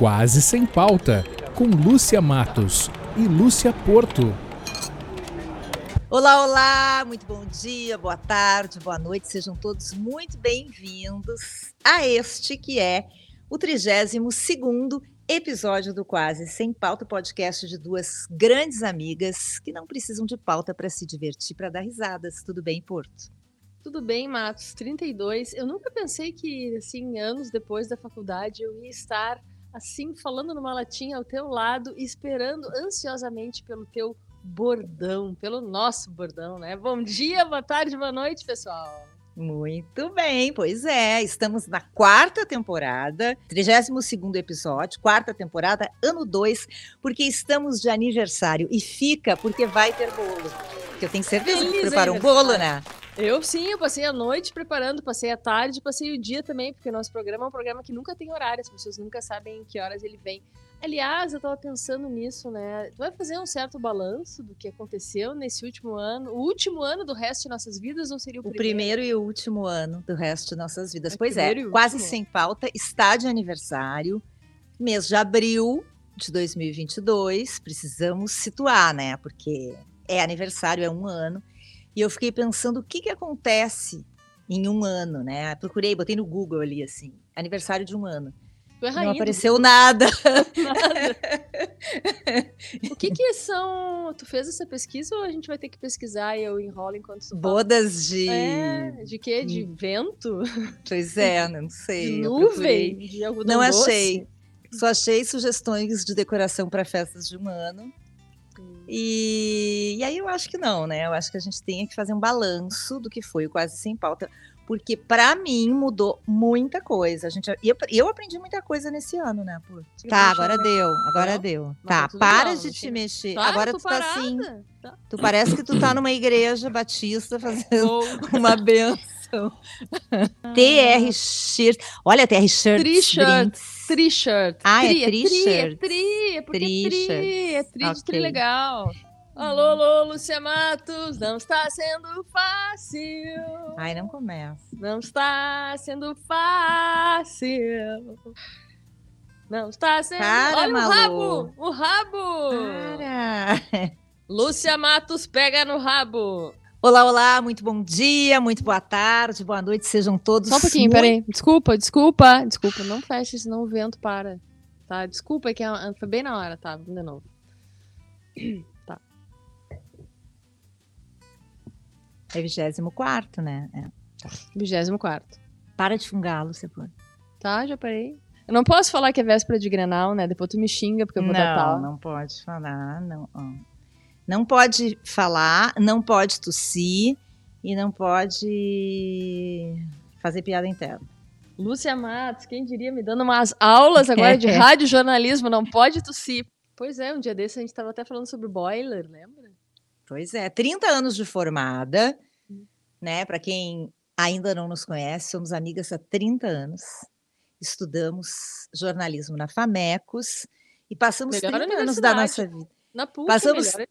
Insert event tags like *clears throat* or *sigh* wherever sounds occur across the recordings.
Quase Sem Pauta, com Lúcia Matos e Lúcia Porto. Olá, olá, muito bom dia, boa tarde, boa noite, sejam todos muito bem-vindos a este que é o 32º episódio do Quase Sem Pauta, podcast de duas grandes amigas que não precisam de pauta para se divertir, para dar risadas. Tudo bem, Porto? Tudo bem, Matos, 32. Eu nunca pensei que, assim, anos depois da faculdade, eu ia estar assim, falando numa latinha ao teu lado, esperando ansiosamente pelo teu bordão, pelo nosso bordão, né? Bom dia, boa tarde, boa noite, pessoal. Muito bem, pois é, estamos na quarta temporada, 32 episódio, quarta temporada, ano 2, porque estamos de aniversário e fica porque vai ter bolo. Que eu tenho certeza que prepara um bolo, né? Eu sim, eu passei a noite preparando, passei a tarde, passei o dia também, porque o nosso programa é um programa que nunca tem horário, as pessoas nunca sabem em que horas ele vem. Aliás, eu tava pensando nisso, né? Tu vai fazer um certo balanço do que aconteceu nesse último ano, o último ano do resto de nossas vidas ou seria o, o primeiro? primeiro e o último ano do resto de nossas vidas. É pois é, quase sem pauta, está de aniversário, mês de abril de 2022, precisamos situar, né? Porque é aniversário, é um ano. E eu fiquei pensando o que, que acontece em um ano, né? Procurei, botei no Google ali, assim, aniversário de um ano. É não apareceu nada. nada. o que que são... Tu fez essa pesquisa ou a gente vai ter que pesquisar e eu enrolo enquanto tu Bodas de... É, de quê? De hum. vento? Pois é, não sei. De nuvem? De algodão Não doce? achei. Só achei sugestões de decoração para festas de um ano. E, e aí eu acho que não, né? Eu acho que a gente tem que fazer um balanço do que foi o Quase Sem Pauta, porque para mim mudou muita coisa. A gente, eu, eu aprendi muita coisa nesse ano, né? Pô. Tá, agora deu, agora não, deu. Tá, para de te mexer. Tá, agora tu tá parada. assim. Tá. Tu parece que tu tá numa igreja batista *laughs* fazendo uma benção. *laughs* *laughs* TR Shirt. Olha, TR Shirt. Tri-shirt. Tri-shirt. Ah, tri, é tri-shirt. É tri, é porque tri, é tri. É tri de tri legal. Alô, alô, Lúcia Matos, não está sendo fácil. Ai, não começa. Não está sendo fácil. Não está sendo. Para, Olha Malu. o rabo! O rabo! Para. *laughs* Lúcia Matos pega no rabo. Olá, olá, muito bom dia, muito boa tarde, boa noite, sejam todos. Só um pouquinho, muito... peraí. Desculpa, desculpa, desculpa, não feche, senão o vento para. Tá? Desculpa, é que foi bem na hora, tá? De novo. *clears throat* Tá. É 24, né? É. Tá. 24. Para de fungá-lo, você pode. Tá, já parei. Eu não posso falar que é véspera de Grenal, né? Depois tu me xinga porque eu vou não, dar Não, não pode falar, não. Não pode falar, não pode tossir e não pode fazer piada interna. Lúcia Matos, quem diria, me dando umas aulas agora de *laughs* rádio jornalismo, não pode tossir. Pois é, um dia desse a gente estava até falando sobre boiler, lembra? Pois é, 30 anos de formada, né? Para quem ainda não nos conhece, somos amigas há 30 anos. Estudamos jornalismo na Famecos e passamos melhor 30 anos da nossa vida. Na PUC, passamos, melhor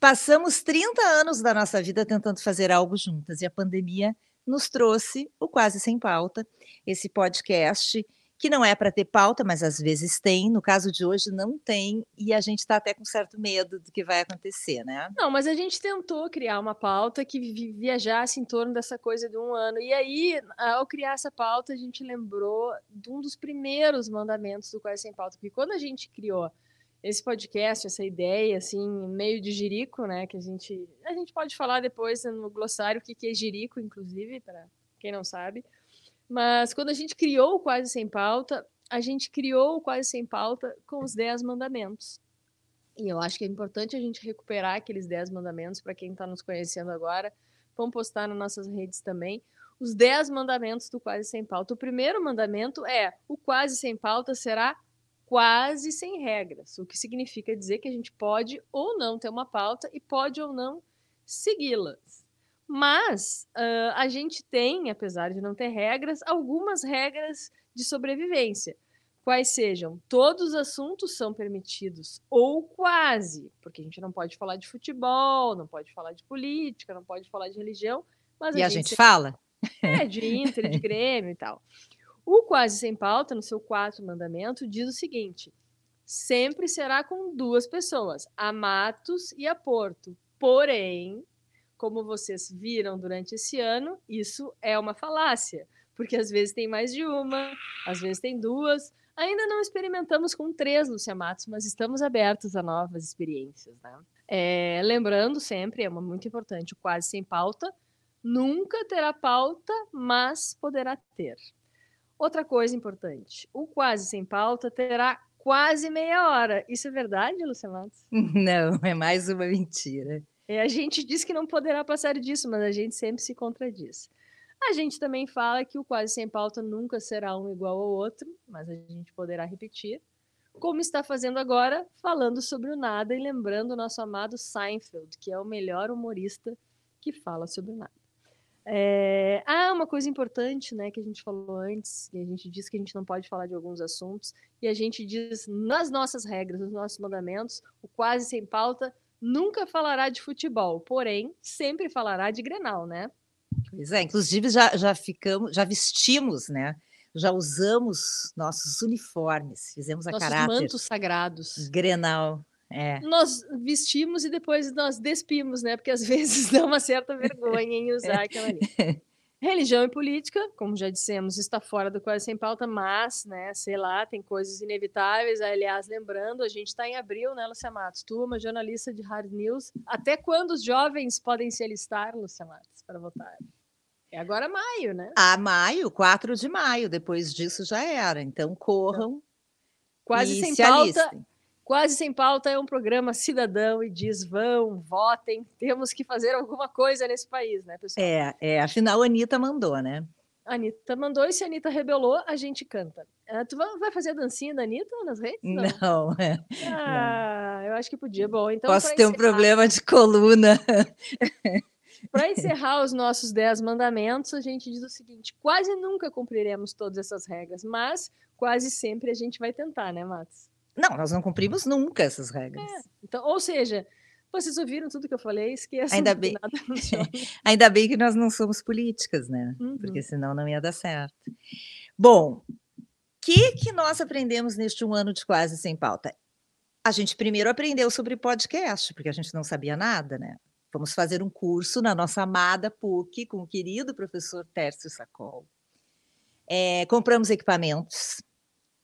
Passamos 30 anos da nossa vida tentando fazer algo juntas e a pandemia nos trouxe o Quase Sem Pauta, esse podcast que não é para ter pauta, mas às vezes tem. No caso de hoje, não tem, e a gente está até com certo medo do que vai acontecer, né? Não, mas a gente tentou criar uma pauta que viajasse em torno dessa coisa de um ano. E aí, ao criar essa pauta, a gente lembrou de um dos primeiros mandamentos do Quase Sem Pauta, porque quando a gente criou esse podcast, essa ideia, assim, meio de jirico, né? Que a gente. A gente pode falar depois no glossário o que, que é jirico, inclusive, para quem não sabe. Mas quando a gente criou o Quase Sem Pauta, a gente criou o Quase Sem Pauta com os 10 mandamentos. E eu acho que é importante a gente recuperar aqueles 10 mandamentos para quem está nos conhecendo agora. Vamos postar nas nossas redes também. Os 10 mandamentos do Quase Sem Pauta. O primeiro mandamento é: o Quase Sem Pauta será quase sem regras, o que significa dizer que a gente pode ou não ter uma pauta e pode ou não segui-las. Mas uh, a gente tem, apesar de não ter regras, algumas regras de sobrevivência. Quais sejam, todos os assuntos são permitidos, ou quase, porque a gente não pode falar de futebol, não pode falar de política, não pode falar de religião. Mas e a, a gente, gente fala? É, de Inter, de *laughs* Grêmio e tal. O quase sem pauta, no seu quarto mandamento, diz o seguinte: sempre será com duas pessoas, a Matos e a Porto. Porém, como vocês viram durante esse ano, isso é uma falácia, porque às vezes tem mais de uma, às vezes tem duas. Ainda não experimentamos com três, Lúcia Matos, mas estamos abertos a novas experiências. Né? É, lembrando sempre, é uma muito importante, o quase sem pauta nunca terá pauta, mas poderá ter. Outra coisa importante, o quase sem pauta terá quase meia hora. Isso é verdade, Lúcia Matos? *laughs* Não, é mais uma mentira. É, a gente diz que não poderá passar disso, mas a gente sempre se contradiz. A gente também fala que o quase sem pauta nunca será um igual ao outro, mas a gente poderá repetir. Como está fazendo agora, falando sobre o nada e lembrando o nosso amado Seinfeld, que é o melhor humorista que fala sobre o nada. É... Ah, uma coisa importante, né, que a gente falou antes, e a gente disse que a gente não pode falar de alguns assuntos, e a gente diz nas nossas regras, nos nossos mandamentos, o quase sem pauta nunca falará de futebol, porém sempre falará de Grenal, né? Pois é, inclusive já, já ficamos, já vestimos, né? Já usamos nossos uniformes, fizemos a nossos caráter. mantos sagrados. Grenal. É. Nós vestimos e depois nós despimos, né? Porque às *laughs* vezes dá uma certa vergonha em usar aquela ali. *laughs* Religião e política, como já dissemos, está fora do quase sem pauta, mas, né, sei lá, tem coisas inevitáveis. Aliás, lembrando, a gente está em abril, né, Lucia Matos? Tu, uma jornalista de Hard News. Até quando os jovens podem se alistar, Lucia Matos, para votar? É agora maio, né? A maio, 4 de maio. Depois disso já era. Então corram. Quase sem pauta. Alistem. Quase Sem Pauta é um programa cidadão e diz: vão, votem, temos que fazer alguma coisa nesse país, né, pessoal? É, é afinal a Anitta mandou, né? A Anitta mandou e se a Anitta rebelou, a gente canta. Uh, tu vai fazer a dancinha da Anitta nas redes? Não. não *laughs* é. Ah, não. eu acho que podia. Bom, então. Posso ter encerrar... um problema de coluna. *laughs* Para encerrar os nossos dez mandamentos, a gente diz o seguinte: quase nunca cumpriremos todas essas regras, mas quase sempre a gente vai tentar, né, Matos? Não, nós não cumprimos nunca essas regras. É, então, ou seja, vocês ouviram tudo que eu falei, esqueçam. Ainda bem, *laughs* ainda bem que nós não somos políticas, né? Uhum. Porque senão não ia dar certo. Bom, o que, que nós aprendemos neste um ano de quase sem pauta? A gente primeiro aprendeu sobre podcast, porque a gente não sabia nada, né? Vamos fazer um curso na nossa amada PUC com o querido professor Tércio Sacol. É, compramos equipamentos,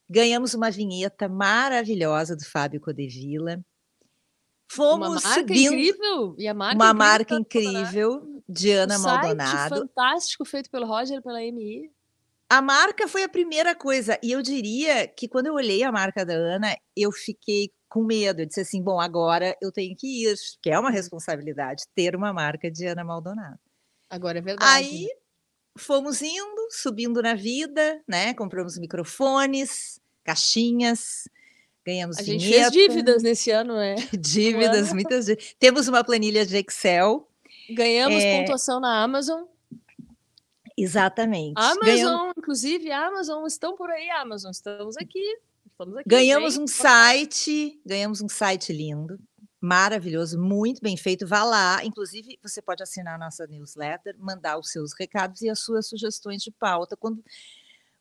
Ganhamos uma vinheta maravilhosa do Fábio Codevila. Fomos uma marca subindo incrível e a marca uma incrível marca incrível de Ana um Maldonado. fantástico feito pelo Roger pela MI. A marca foi a primeira coisa e eu diria que quando eu olhei a marca da Ana, eu fiquei com medo. Eu disse assim, bom, agora eu tenho que ir, que é uma uhum. responsabilidade ter uma marca de Ana Maldonado. Agora é verdade. Aí fomos indo, subindo na vida, né? Compramos microfones, caixinhas, ganhamos A vinheta. gente fez dívidas nesse ano, né? *laughs* dívidas, muitas dívidas. Temos uma planilha de Excel. Ganhamos é... pontuação na Amazon. Exatamente. Amazon, Ganhamos... inclusive, Amazon, estão por aí, Amazon, estamos aqui. Estamos aqui ganhamos um site, ganhamos um site lindo, maravilhoso, muito bem feito. Vá lá, inclusive você pode assinar a nossa newsletter, mandar os seus recados e as suas sugestões de pauta. Quando,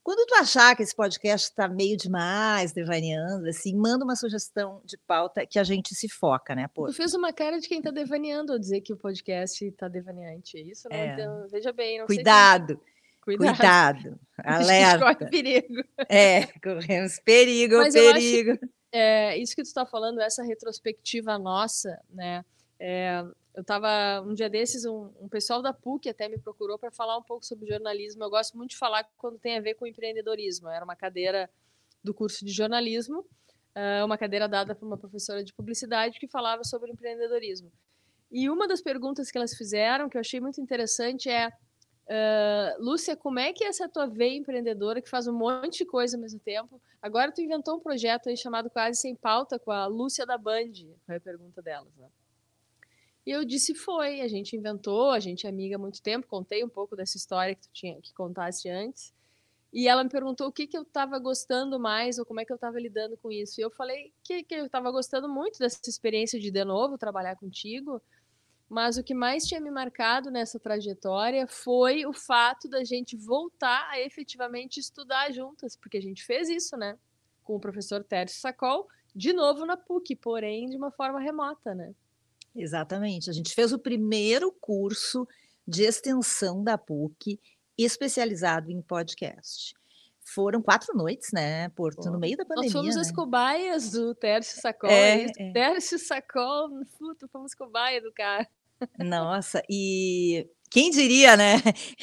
quando tu achar que esse podcast está meio demais, devaneando, assim, manda uma sugestão de pauta que a gente se foca, né? Pô. Tu fez uma cara de quem está devaneando ao dizer que o podcast está devaneante, é isso? Não? É. Então, veja bem, Cuidado. Cuidado. Cuidado. *laughs* Alerta. corre perigo. É, corremos perigo, Mas perigo é, isso que tu está falando, essa retrospectiva nossa, né? É, eu estava um dia desses, um, um, pessoal da PUC até me procurou para falar um pouco sobre jornalismo. Eu gosto muito de falar quando tem a ver com empreendedorismo. Era uma cadeira do curso de jornalismo, uh, uma cadeira dada por uma professora de publicidade que falava sobre empreendedorismo. E uma das perguntas que elas fizeram, que eu achei muito interessante, é Uh, Lúcia, como é que é essa tua veia empreendedora que faz um monte de coisa ao mesmo tempo? Agora tu inventou um projeto aí chamado Quase Sem Pauta com a Lúcia da Band, foi a pergunta delas, né? E eu disse foi, a gente inventou, a gente é amiga há muito tempo, contei um pouco dessa história que tu tinha que contasse antes. E ela me perguntou o que, que eu estava gostando mais ou como é que eu estava lidando com isso. E eu falei que, que eu estava gostando muito dessa experiência de de novo trabalhar contigo, mas o que mais tinha me marcado nessa trajetória foi o fato da gente voltar a efetivamente estudar juntas, porque a gente fez isso, né? Com o professor Tércio Sacol, de novo na PUC, porém de uma forma remota, né? Exatamente. A gente fez o primeiro curso de extensão da PUC especializado em podcast. Foram quatro noites, né, Porto, no meio da pandemia. Nós fomos né? as cobaias do Tércio Sacol. É, É. Tércio Sacol, fomos cobaia do cara. Nossa, e quem diria, né,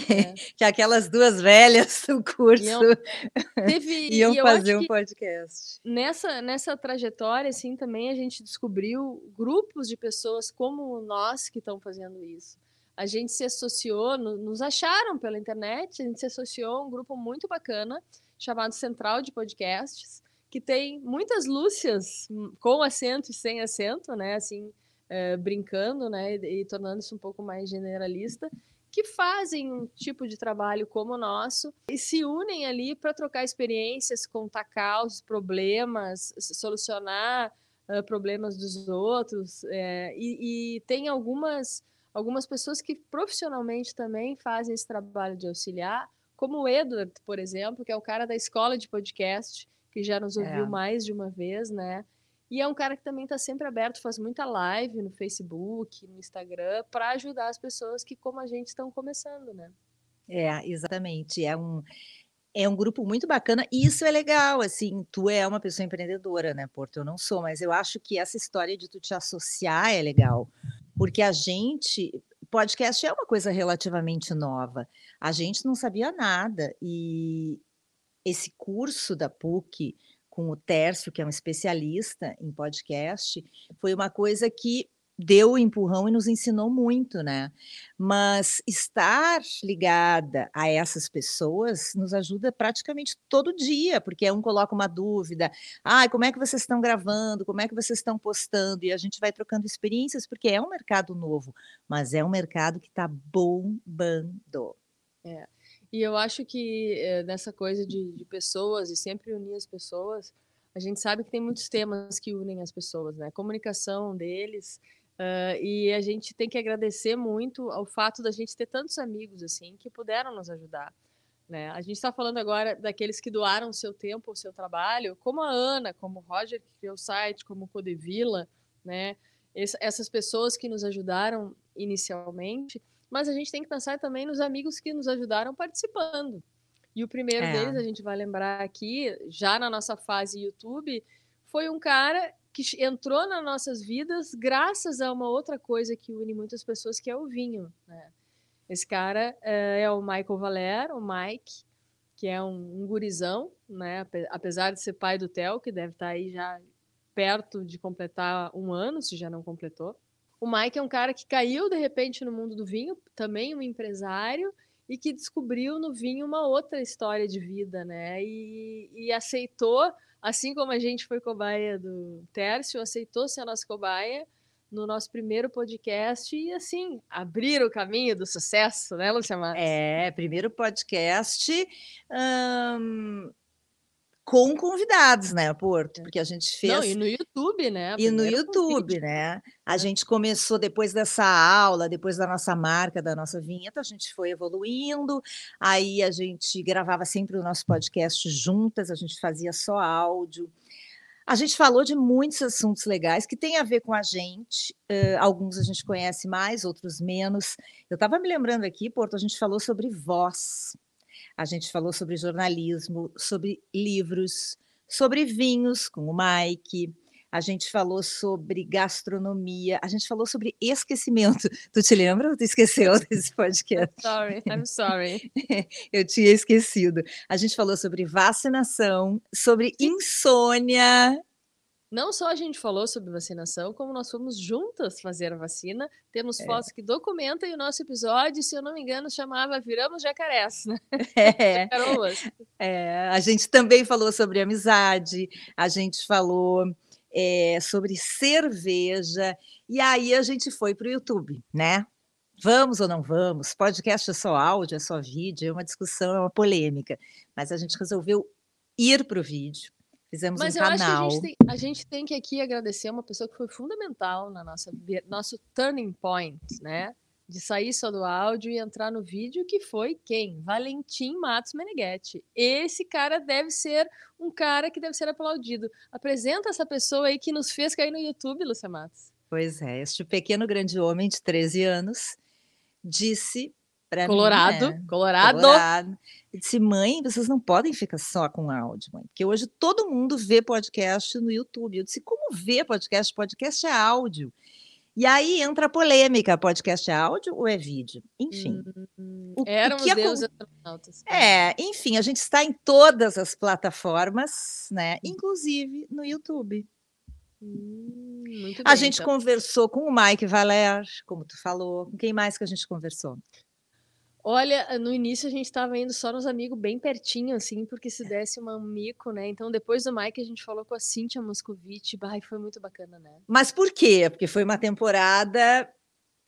É. *laughs* que aquelas duas velhas do curso *laughs* Iam Teve, iam eu fazer um podcast. nessa, nessa trajetória, assim, também a gente descobriu grupos de pessoas como nós que estão fazendo isso. A gente se associou, no- nos acharam pela internet, a gente se associou a um grupo muito bacana chamado Central de Podcasts, que tem muitas Lúcias hum, com acento e sem acento, né? Assim, eh, brincando, né? E, e tornando isso um pouco mais generalista, que fazem um tipo de trabalho como o nosso e se unem ali para trocar experiências, contar causos, problemas, solucionar ah, problemas dos outros. eh, e, e tem algumas, algumas pessoas que profissionalmente também fazem esse trabalho de auxiliar, como o Edward, por exemplo, que é o cara da escola de podcast, que já nos ouviu É. mais de uma vez, né? E é um cara que também está sempre aberto, faz muita live no Facebook, no Instagram, para ajudar as pessoas que, como a gente, estão começando, né? É, exatamente. É um, é um grupo muito bacana. E isso é legal, assim, tu é uma pessoa empreendedora, né, Porto? Eu não sou, mas eu acho que essa história de tu te associar é legal. Porque a gente, podcast é uma coisa relativamente nova. A gente não sabia nada. E esse curso da PUC com o Tércio, que é um especialista em podcast, foi uma coisa que deu o empurrão e nos ensinou muito, né? Mas estar ligada a essas pessoas nos ajuda praticamente todo dia, porque um coloca uma dúvida, ah, como é que vocês estão gravando, como é que vocês estão postando, e a gente vai trocando experiências, porque é um mercado novo, mas é um mercado que está bombando. É. E eu acho que eh, nessa coisa de, de pessoas e sempre unir as pessoas, a gente sabe que tem muitos temas que unem as pessoas, né? Comunicação deles, ah, e a gente tem que agradecer muito ao fato da gente ter tantos amigos assim que puderam nos ajudar. Né? A gente está falando agora daqueles que doaram seu tempo, o seu trabalho, como a Ana, como o Roger, que criou o site, como o Codevila, né? Ess- essas pessoas que nos ajudaram inicialmente, mas a gente tem que pensar também nos amigos que nos ajudaram participando. E o primeiro É. deles, a gente vai lembrar aqui, já na nossa fase YouTube, foi um cara que entrou nas nossas vidas graças a uma outra coisa que une muitas pessoas, que é o vinho. Né? Esse cara eh, é o Michael Valer, o Mike, que é um, um gurizão, né? ape- apesar de ser pai do Theo, que deve estar aí já perto de completar um ano, se já não completou. O Mike é um cara que caiu de repente no mundo do vinho, também um empresário, e que descobriu no vinho uma outra história de vida, né? E, e aceitou, assim como a gente foi cobaia do Tércio, aceitou ser a nossa cobaia no nosso primeiro podcast e, assim, abrir o caminho do sucesso, né, Lucia Matos? É, primeiro podcast hum, com convidados, né, Porto? Porque a gente fez. Não, e no YouTube, né? E no YouTube, vídeo. né? A gente começou depois dessa aula, depois da nossa marca, da nossa vinheta, a gente foi evoluindo. Aí a gente gravava sempre o nosso podcast juntas, a gente fazia só áudio. A gente falou de muitos assuntos legais que têm a ver com a gente. eh, alguns a gente conhece mais, outros menos. Eu estava me lembrando aqui, Porto, a gente falou sobre voz, a gente falou sobre jornalismo, sobre livros, sobre vinhos com o Mike, a gente falou sobre gastronomia, a gente falou sobre esquecimento. Tu te lembra ou tu esqueceu *laughs* desse podcast? Sorry, I'm sorry. *laughs* Eu tinha esquecido. A gente falou sobre vacinação, sobre insônia. Não só a gente falou sobre vacinação, como nós fomos juntas fazer a vacina. Temos É. fotos que documentam e o nosso episódio, se eu não me engano, chamava Viramos Jacarés, né? É, é, a gente também falou sobre amizade, a gente falou é, sobre cerveja, e aí a gente foi para o YouTube, né? Vamos ou não vamos? Podcast é só áudio, é só vídeo, é uma discussão, é uma polêmica. Mas a gente resolveu ir para o vídeo, Fizemos Mas um eu acho que a canal. gente, tem, a gente tem que aqui agradecer uma pessoa que foi fundamental na nossa nosso turning point, né? De sair só do áudio e entrar no vídeo, que foi quem? Valentim Matos Meneghetti. Esse cara deve ser um cara que deve ser aplaudido. Apresenta essa pessoa aí que nos fez cair no YouTube, Lúcia Matos. Pois é, este pequeno grande homem de 13 anos disse mim, Colorado, né, Colorado. Colorado, e disse, mãe, vocês não podem ficar só com áudio, mãe, porque hoje todo mundo vê podcast no YouTube. Eu disse, como vê podcast? Podcast é áudio. E aí entra a polêmica, podcast é áudio ou é vídeo? Enfim. Hum, o- o Eram que os deuses astronautas. É, enfim, a gente está em todas as plataformas, né? Inclusive no YouTube. Hum, muito A bem, gente então. conversou com o Mike Valer, como tu falou. Com quem mais que a gente conversou? Olha, no início a gente estava indo só nos amigos bem pertinho, assim, porque se desse uma- um mico, né? Então, depois do Mike, a gente falou com a Cíntia Moscovici. E foi muito bacana, né? Mas por quê? Porque foi uma temporada,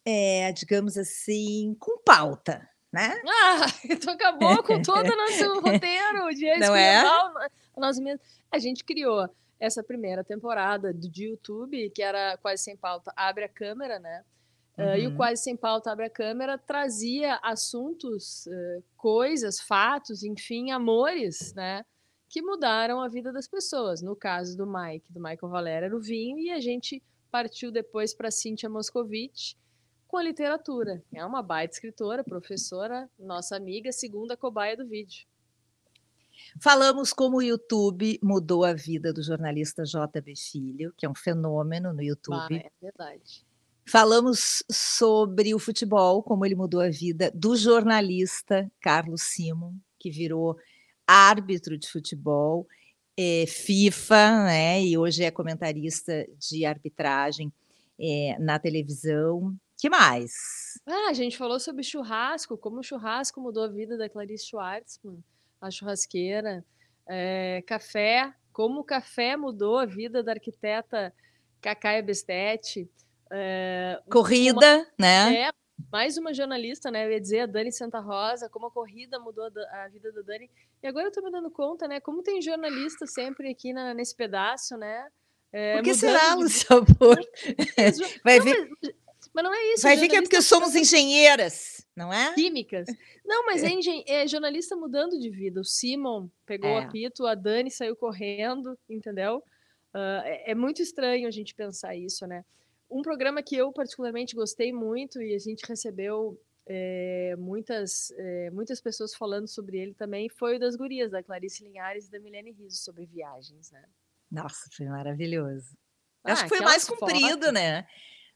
é, digamos assim, com pauta, né? Ah, *laughs* tu acabou com todo o nosso *laughs* roteiro de Não é? escolher o nosso mesmo. A gente criou essa primeira temporada de YouTube, que era quase sem pauta, abre a câmera, né? Uh, e o Uhum. Quase Sem Pauta Abre a Câmera trazia assuntos, uh, coisas, fatos, enfim, amores, né? Que mudaram a vida das pessoas. No caso do Mike, do Michael Valera, era o vinho, e a gente partiu depois para Cíntia Moscovici com a literatura. É uma baita escritora, professora, nossa amiga, segunda cobaia do vídeo. Falamos como o YouTube mudou a vida do jornalista JB Filho, que é um fenômeno no YouTube. é verdade. Falamos sobre o futebol, como ele mudou a vida do jornalista Carlos Simon, que virou árbitro de futebol, eh, FIFA, né? E hoje é comentarista de arbitragem eh, na televisão. Que mais? Ah, a gente falou sobre churrasco, como o churrasco mudou a vida da Clarice Schwartzman, a churrasqueira. É, café, como o café mudou a vida da arquiteta Cacaia Bestetti. É, Corrida, né? é, mais uma jornalista, né? Eu ia dizer a Dani Santa Rosa, como a corrida mudou a a vida da Dani. E agora eu tô me dando conta, né? Como tem jornalista sempre aqui na- nesse pedaço, né? É, Por que será, de Lúcia Amor? *laughs* Vai Não, ver, mas, mas não é isso. vai ver que é porque somos engenheiras, não é? químicas. Não, mas é, *laughs* engen- é jornalista mudando de vida. O Simon pegou o É. apito, a Dani saiu correndo, entendeu? Ah, é, é muito estranho a gente pensar isso, né? Um programa que eu particularmente gostei muito e a gente recebeu é, muitas, é, muitas pessoas falando sobre ele também foi o das gurias, da Clarice Linhares e da Milene Riso, sobre viagens, né? Nossa, foi maravilhoso. Ah, Acho que foi mais comprido, fotos. né?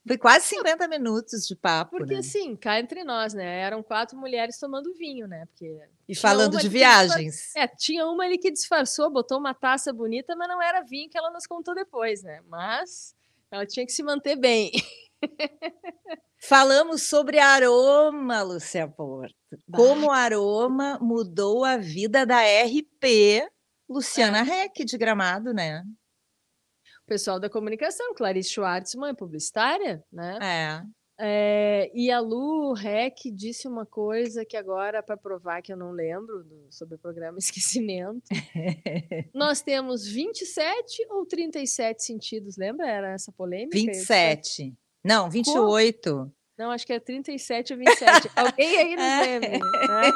Foi quase 50 minutos de papo, Porque né? assim, cá entre nós, né? Eram quatro mulheres tomando vinho, né? Porque E falando de viagens. É, tinha uma ali que disfarçou, botou uma taça bonita, mas não era vinho que ela nos contou depois, né? Mas ela tinha que se manter bem. *laughs* Falamos sobre aroma, Lúcia Porto. Como o aroma mudou a vida da RP Luciana Reck de Gramado, né? O pessoal da comunicação, Clarice Schwartzman, publicitária, né? É. É, e a Lu Rec disse uma coisa que agora, para provar que eu não lembro do- sobre o programa *laughs* Esquecimento, *laughs* nós temos 27 ou 37 sentidos, lembra? Era essa polêmica? 27. Não, 28. Não, acho que é 37 ou 27. *laughs* Alguém aí nos É. lembre, né?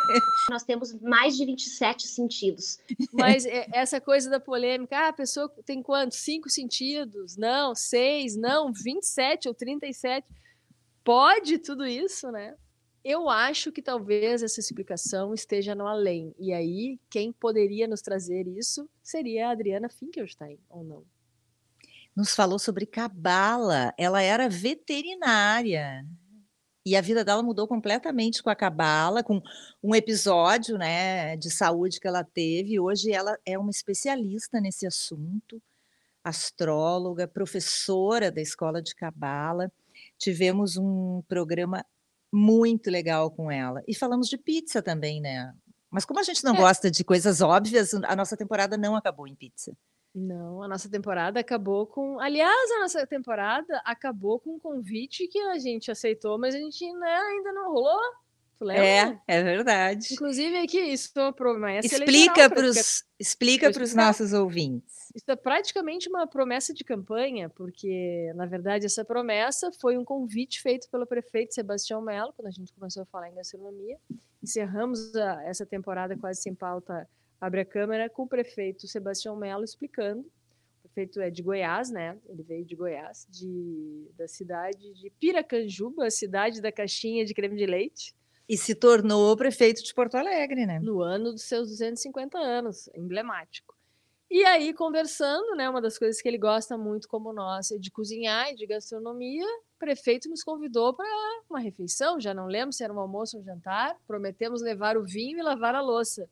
Nós temos mais de 27 sentidos. Mas é- essa coisa da polêmica, ah, a pessoa tem quantos? Cinco sentidos? Não, seis, não, 27 ou 37. Pode tudo isso, né? Eu acho que talvez essa explicação esteja no além. E aí, quem poderia nos trazer isso seria a Adriana Finkelstein, ou não? Nos falou sobre cabala. Ela era veterinária. E a vida dela mudou completamente com a cabala, com um episódio, né, de saúde que ela teve. Hoje ela é uma especialista nesse assunto, astróloga, professora da escola de cabala. Tivemos um programa muito legal com ela. E falamos de pizza também, né? Mas como a gente não É. gosta de coisas óbvias, a nossa temporada não acabou em pizza. Não, a nossa temporada acabou com. Aliás, a nossa temporada acabou com um convite que a gente aceitou, mas a gente né, ainda não rolou. Lembra? É, é verdade. Inclusive aqui, isso é uma promessa Explica eleitoral, para os explica para os nossos ouvintes. Isso é praticamente uma promessa de campanha, porque, na verdade, essa promessa foi um convite feito pelo prefeito Sebastião Melo, quando a gente começou a falar em gastronomia. Encerramos a- essa temporada quase sem pauta Abre a Câmara com o prefeito Sebastião Melo explicando. O prefeito é de Goiás, né? Ele veio de Goiás, de, da cidade de Piracanjuba, a cidade da caixinha de creme de leite. E se tornou prefeito de Porto Alegre, né? no ano dos seus 250 anos, emblemático. E aí, conversando, né, uma das coisas que ele gosta muito, como nós, é de cozinhar e de gastronomia, o prefeito nos convidou para uma refeição, já não lembro se era um almoço ou um jantar, prometemos levar o vinho e lavar a louça.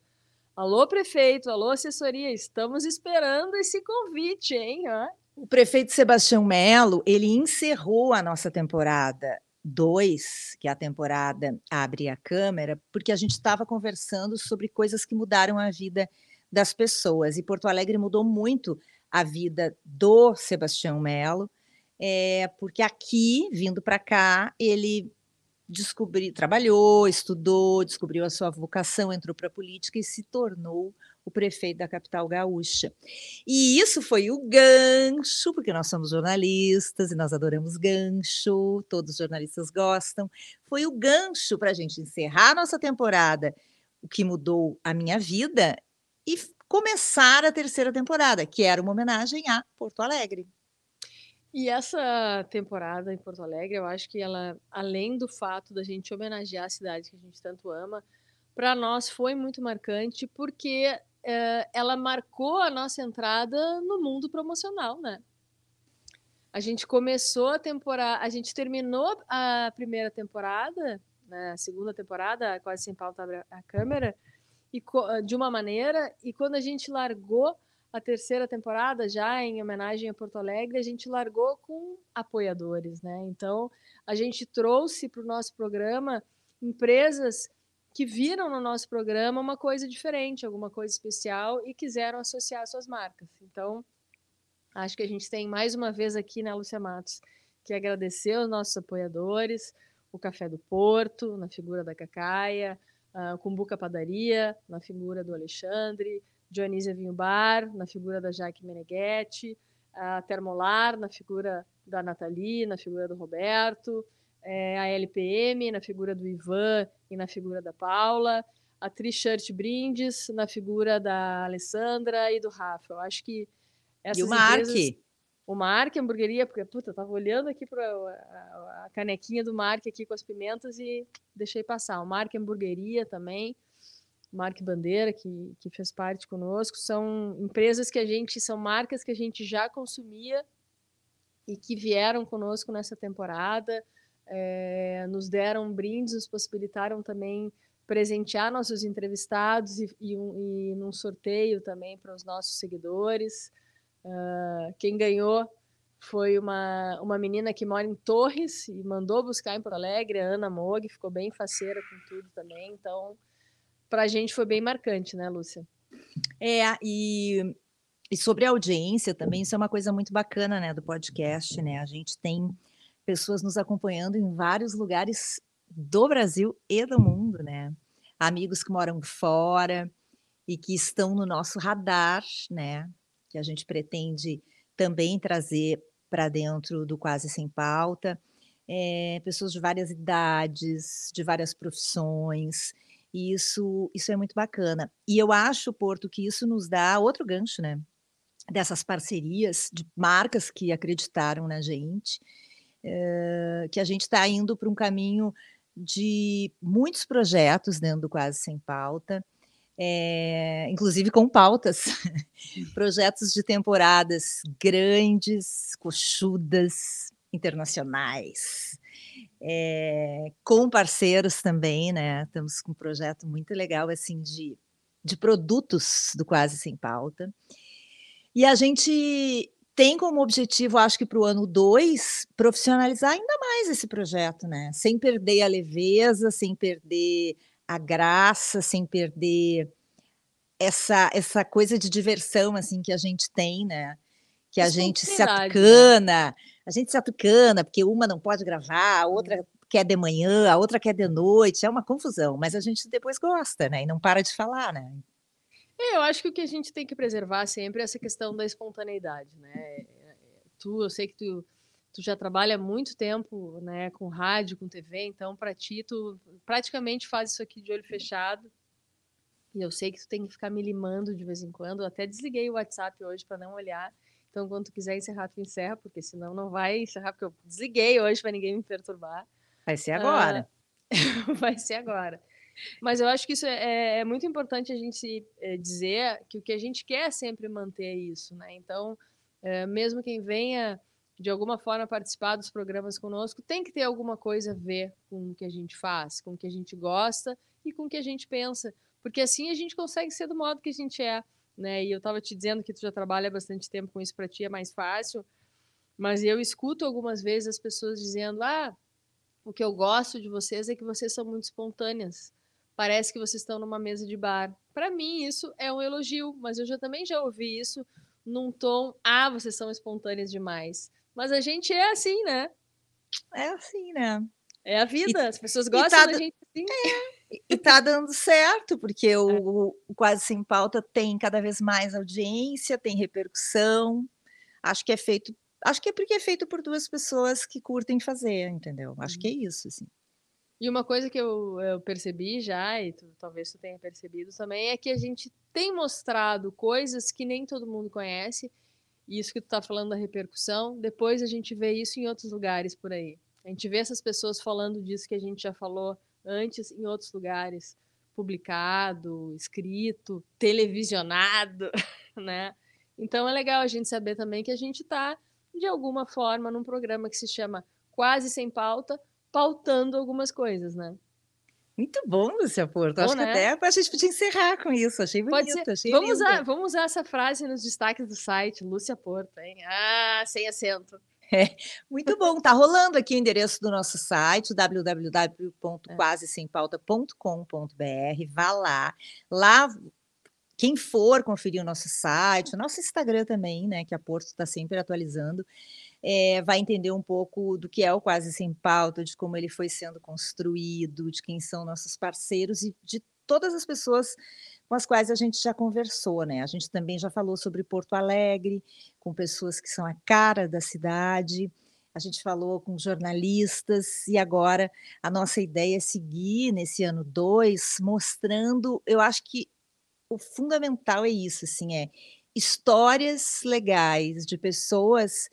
Alô, prefeito, alô, assessoria, estamos esperando esse convite, hein? O prefeito Sebastião Melo, ele encerrou a nossa temporada 2, que é a temporada Abre a Câmara, porque a gente estava conversando sobre coisas que mudaram a vida das pessoas. E Porto Alegre mudou muito a vida do Sebastião Melo, é, porque aqui, vindo para cá, ele descobriu, trabalhou, estudou, descobriu a sua vocação, entrou para a política e se tornou o prefeito da capital gaúcha. E isso foi o gancho, porque nós somos jornalistas e nós adoramos gancho, todos os jornalistas gostam. Foi o gancho para a gente encerrar a nossa temporada, o que mudou a minha vida, e começar a terceira temporada, que era uma homenagem a Porto Alegre. E essa temporada em Porto Alegre, eu acho que ela, além do fato da gente homenagear a cidade que a gente tanto ama, para nós foi muito marcante porque ela marcou a nossa entrada no mundo promocional, né? A gente começou a temporada, a gente terminou a primeira temporada, né, a segunda temporada, quase sem pauta a câmera, e co- de uma maneira, e quando a gente largou a terceira temporada, já em homenagem a Porto Alegre, a gente largou com apoiadores, né? Então, a gente trouxe para o nosso programa empresas que viram no nosso programa uma coisa diferente, alguma coisa especial e quiseram associar suas marcas. Então, acho que a gente tem mais uma vez aqui, né, Lúcia Matos, que agradecer aos nossos apoiadores, o Café do Porto, na figura da Cacaia, a Cumbuca Padaria, na figura do Alexandre, Dionísia Vinho Bar, na figura da Jaque Meneghetti, a Termolar, na figura da Nathalie, na figura do Roberto, eh, a LPM, na figura do Ivan e na figura da Paula, a Tri-Shirt Brindes, na figura da Alessandra e do Rafa. Eu acho que essas e o empresas- Marque, o Mark Hamburgueria, porque, puta, eu tava olhando aqui para a, a canequinha do Mark aqui com as pimentas e deixei passar. O Mark Hamburgueria também, o Mark Bandeira, que, que fez parte conosco, são empresas que a gente, são marcas que a gente já consumia e que vieram conosco nessa temporada, eh, nos deram brindes, nos possibilitaram também presentear nossos entrevistados e, e, um, e num sorteio também para os nossos seguidores. Uh, quem ganhou foi uma, uma menina que mora em Torres e mandou buscar em Porto Alegre, a Ana Mog, ficou bem faceira com tudo também. Então, para a gente foi bem marcante, né, Lúcia? É, e, e sobre a audiência também, isso é uma coisa muito bacana, né, do podcast, né? A gente tem pessoas nos acompanhando em vários lugares do Brasil e do mundo, né? Amigos que moram fora e que estão no nosso radar, né? Que a gente pretende também trazer para dentro do Quase Sem Pauta. É, pessoas de várias idades, de várias profissões, e isso, isso é muito bacana. E eu acho, Porto, que isso nos dá outro gancho, né? Dessas parcerias de marcas que acreditaram na gente, é, que a gente está indo para um caminho de muitos projetos dentro do Quase Sem Pauta, é, inclusive com pautas, *laughs* projetos de temporadas grandes, coxudas, internacionais, é, com parceiros também, né? Estamos com um projeto muito legal assim de, de produtos do Quase Sem Pauta. E a gente tem como objetivo, acho que para o ano 2, profissionalizar ainda mais esse projeto, né? Sem perder a leveza, sem perder a graça, sem perder essa, essa coisa de diversão assim que a gente tem, né? Que a gente se atucana, né? a gente se atucana, porque uma não pode gravar, a outra quer de manhã, a outra quer de noite, é uma confusão, mas a gente depois gosta, né? E não para de falar, né? É, eu acho que o que a gente tem que preservar sempre é essa questão da espontaneidade, né? Tu, eu sei que tu, tu já trabalha há muito tempo, né, com rádio, com TV, então para ti tu praticamente faz isso aqui de olho fechado. E eu sei que tu tem que ficar me limando de vez em quando. Eu até desliguei o WhatsApp hoje para não olhar. Então, quando tu quiser encerrar, tu encerra, porque senão não vai encerrar, porque eu desliguei hoje para ninguém me perturbar. Vai ser agora. Ah, *laughs* vai ser agora. Mas eu acho que isso é, é muito importante a gente é, dizer que o que a gente quer é sempre manter isso, né? Então, é, mesmo quem venha de alguma forma participar dos programas conosco, tem que ter alguma coisa a ver com o que a gente faz, com o que a gente gosta e com o que a gente pensa, porque assim a gente consegue ser do modo que a gente é, né? E eu estava te dizendo que tu já trabalha bastante tempo com isso, para ti é mais fácil, mas eu escuto algumas vezes as pessoas dizendo: "Ah, o que eu gosto de vocês é que vocês são muito espontâneas. Parece que vocês estão numa mesa de bar". Para mim isso é um elogio, mas eu já também já ouvi isso num tom: "Ah, vocês são espontâneas demais". Mas a gente é assim, né? É assim, né? É a vida, e, as pessoas gostam tá, da gente assim. É, e tá dando certo, porque é. o, o Quase Sem Pauta tem cada vez mais audiência, tem repercussão. Acho que é feito, acho que é porque é feito por duas pessoas que curtem fazer, entendeu? Acho uhum. que é isso, assim. E uma coisa que eu, eu percebi já, e tu, talvez tu tenha percebido também, é que a gente tem mostrado coisas que nem todo mundo conhece isso que tu tá falando da repercussão, depois a gente vê isso em outros lugares por aí. A gente vê essas pessoas falando disso que a gente já falou antes em outros lugares, publicado, escrito, televisionado, *laughs* né? Então é legal a gente saber também que a gente está, de alguma forma, num programa que se chama Quase Sem Pauta, pautando algumas coisas, né? Muito bom, Lúcia Porto. Bom, Acho né? que até a gente podia encerrar com isso. Achei bonito, achei vamos usar, vamos usar essa frase nos destaques do site, Lúcia Porto, hein? Ah, sem acento. *laughs* É, muito bom. Tá rolando aqui o endereço do nosso site, www.quasesempauta.com.br. Vá lá. Lá, quem for conferir o nosso site, o nosso Instagram também, né? Que a Porto está sempre atualizando é, vai entender um pouco do que é o Quase Sem Pauta, de como ele foi sendo construído, de quem são nossos parceiros e de todas as pessoas com as quais a gente já conversou, né? A gente também já falou sobre Porto Alegre, com pessoas que são a cara da cidade, a gente falou com jornalistas, e agora a nossa ideia é seguir nesse ano 2, mostrando, eu acho que o fundamental é isso, assim, é histórias legais de pessoas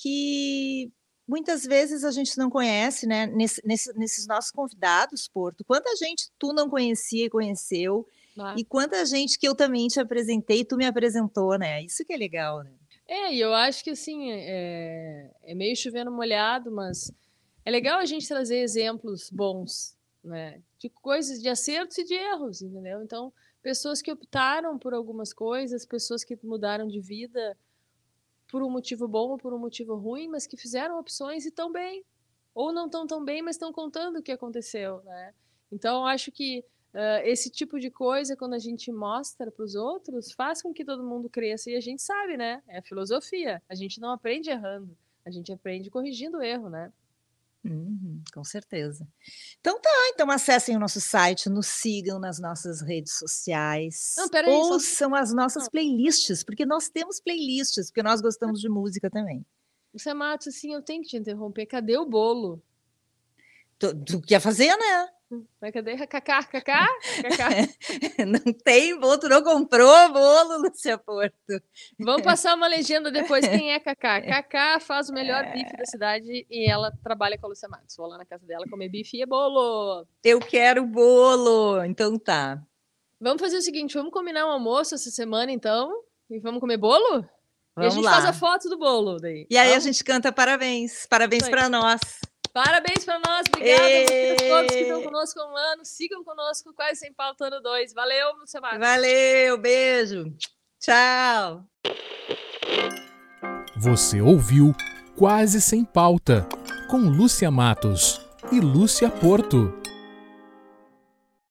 que muitas vezes a gente não conhece, né? Nesse, nesse, nesses nossos convidados, Porto, quanta gente tu não conhecia e conheceu, ah. e quanta gente que eu também te apresentei e tu me apresentou, né? Isso que é legal, né? É, e eu acho que assim, é, é meio chovendo molhado, mas é legal a gente trazer exemplos bons, né? De coisas, de acertos e de erros, entendeu? Então, pessoas que optaram por algumas coisas, pessoas que mudaram de vida, por um motivo bom ou por um motivo ruim, mas que fizeram opções e estão bem. Ou não estão tão bem, mas estão contando o que aconteceu, né? Então, acho que uh, esse tipo de coisa, quando a gente mostra para os outros, faz com que todo mundo cresça. E a gente sabe, né? É a filosofia. A gente não aprende errando, a gente aprende corrigindo o erro, né? Uhum, com certeza. Então tá, então acessem o nosso site, nos sigam nas nossas redes sociais, Não, peraí, só... ouçam as nossas Não. playlists, porque nós temos playlists, porque nós gostamos de música também. Você mata, assim, eu tenho que te interromper. Cadê o bolo? Tu, tu quer fazer, né? Mas cadê? Cacá, cacá, cacá. *laughs* Não tem bolo, tu não comprou bolo, Lúcia Porto. Vamos passar uma legenda depois quem é Cacá. *laughs* Cacá faz o melhor é... bife da cidade e ela trabalha com a Lúcia Matos. Vou lá na casa dela comer bife e é bolo. Eu quero bolo, então tá. Vamos fazer o seguinte, vamos combinar um almoço essa semana então e vamos comer bolo? Vamos e a gente lá. faz a foto do bolo daí. E aí vamos? a gente canta parabéns, parabéns para nós. Parabéns para nós, obrigada a todos que estão conosco há um ano. Sigam conosco, quase sem pauta ano 2. Valeu, Lúcia Matos. Valeu, beijo. Tchau. Você ouviu Quase Sem Pauta, com Lúcia Matos e Lúcia Porto.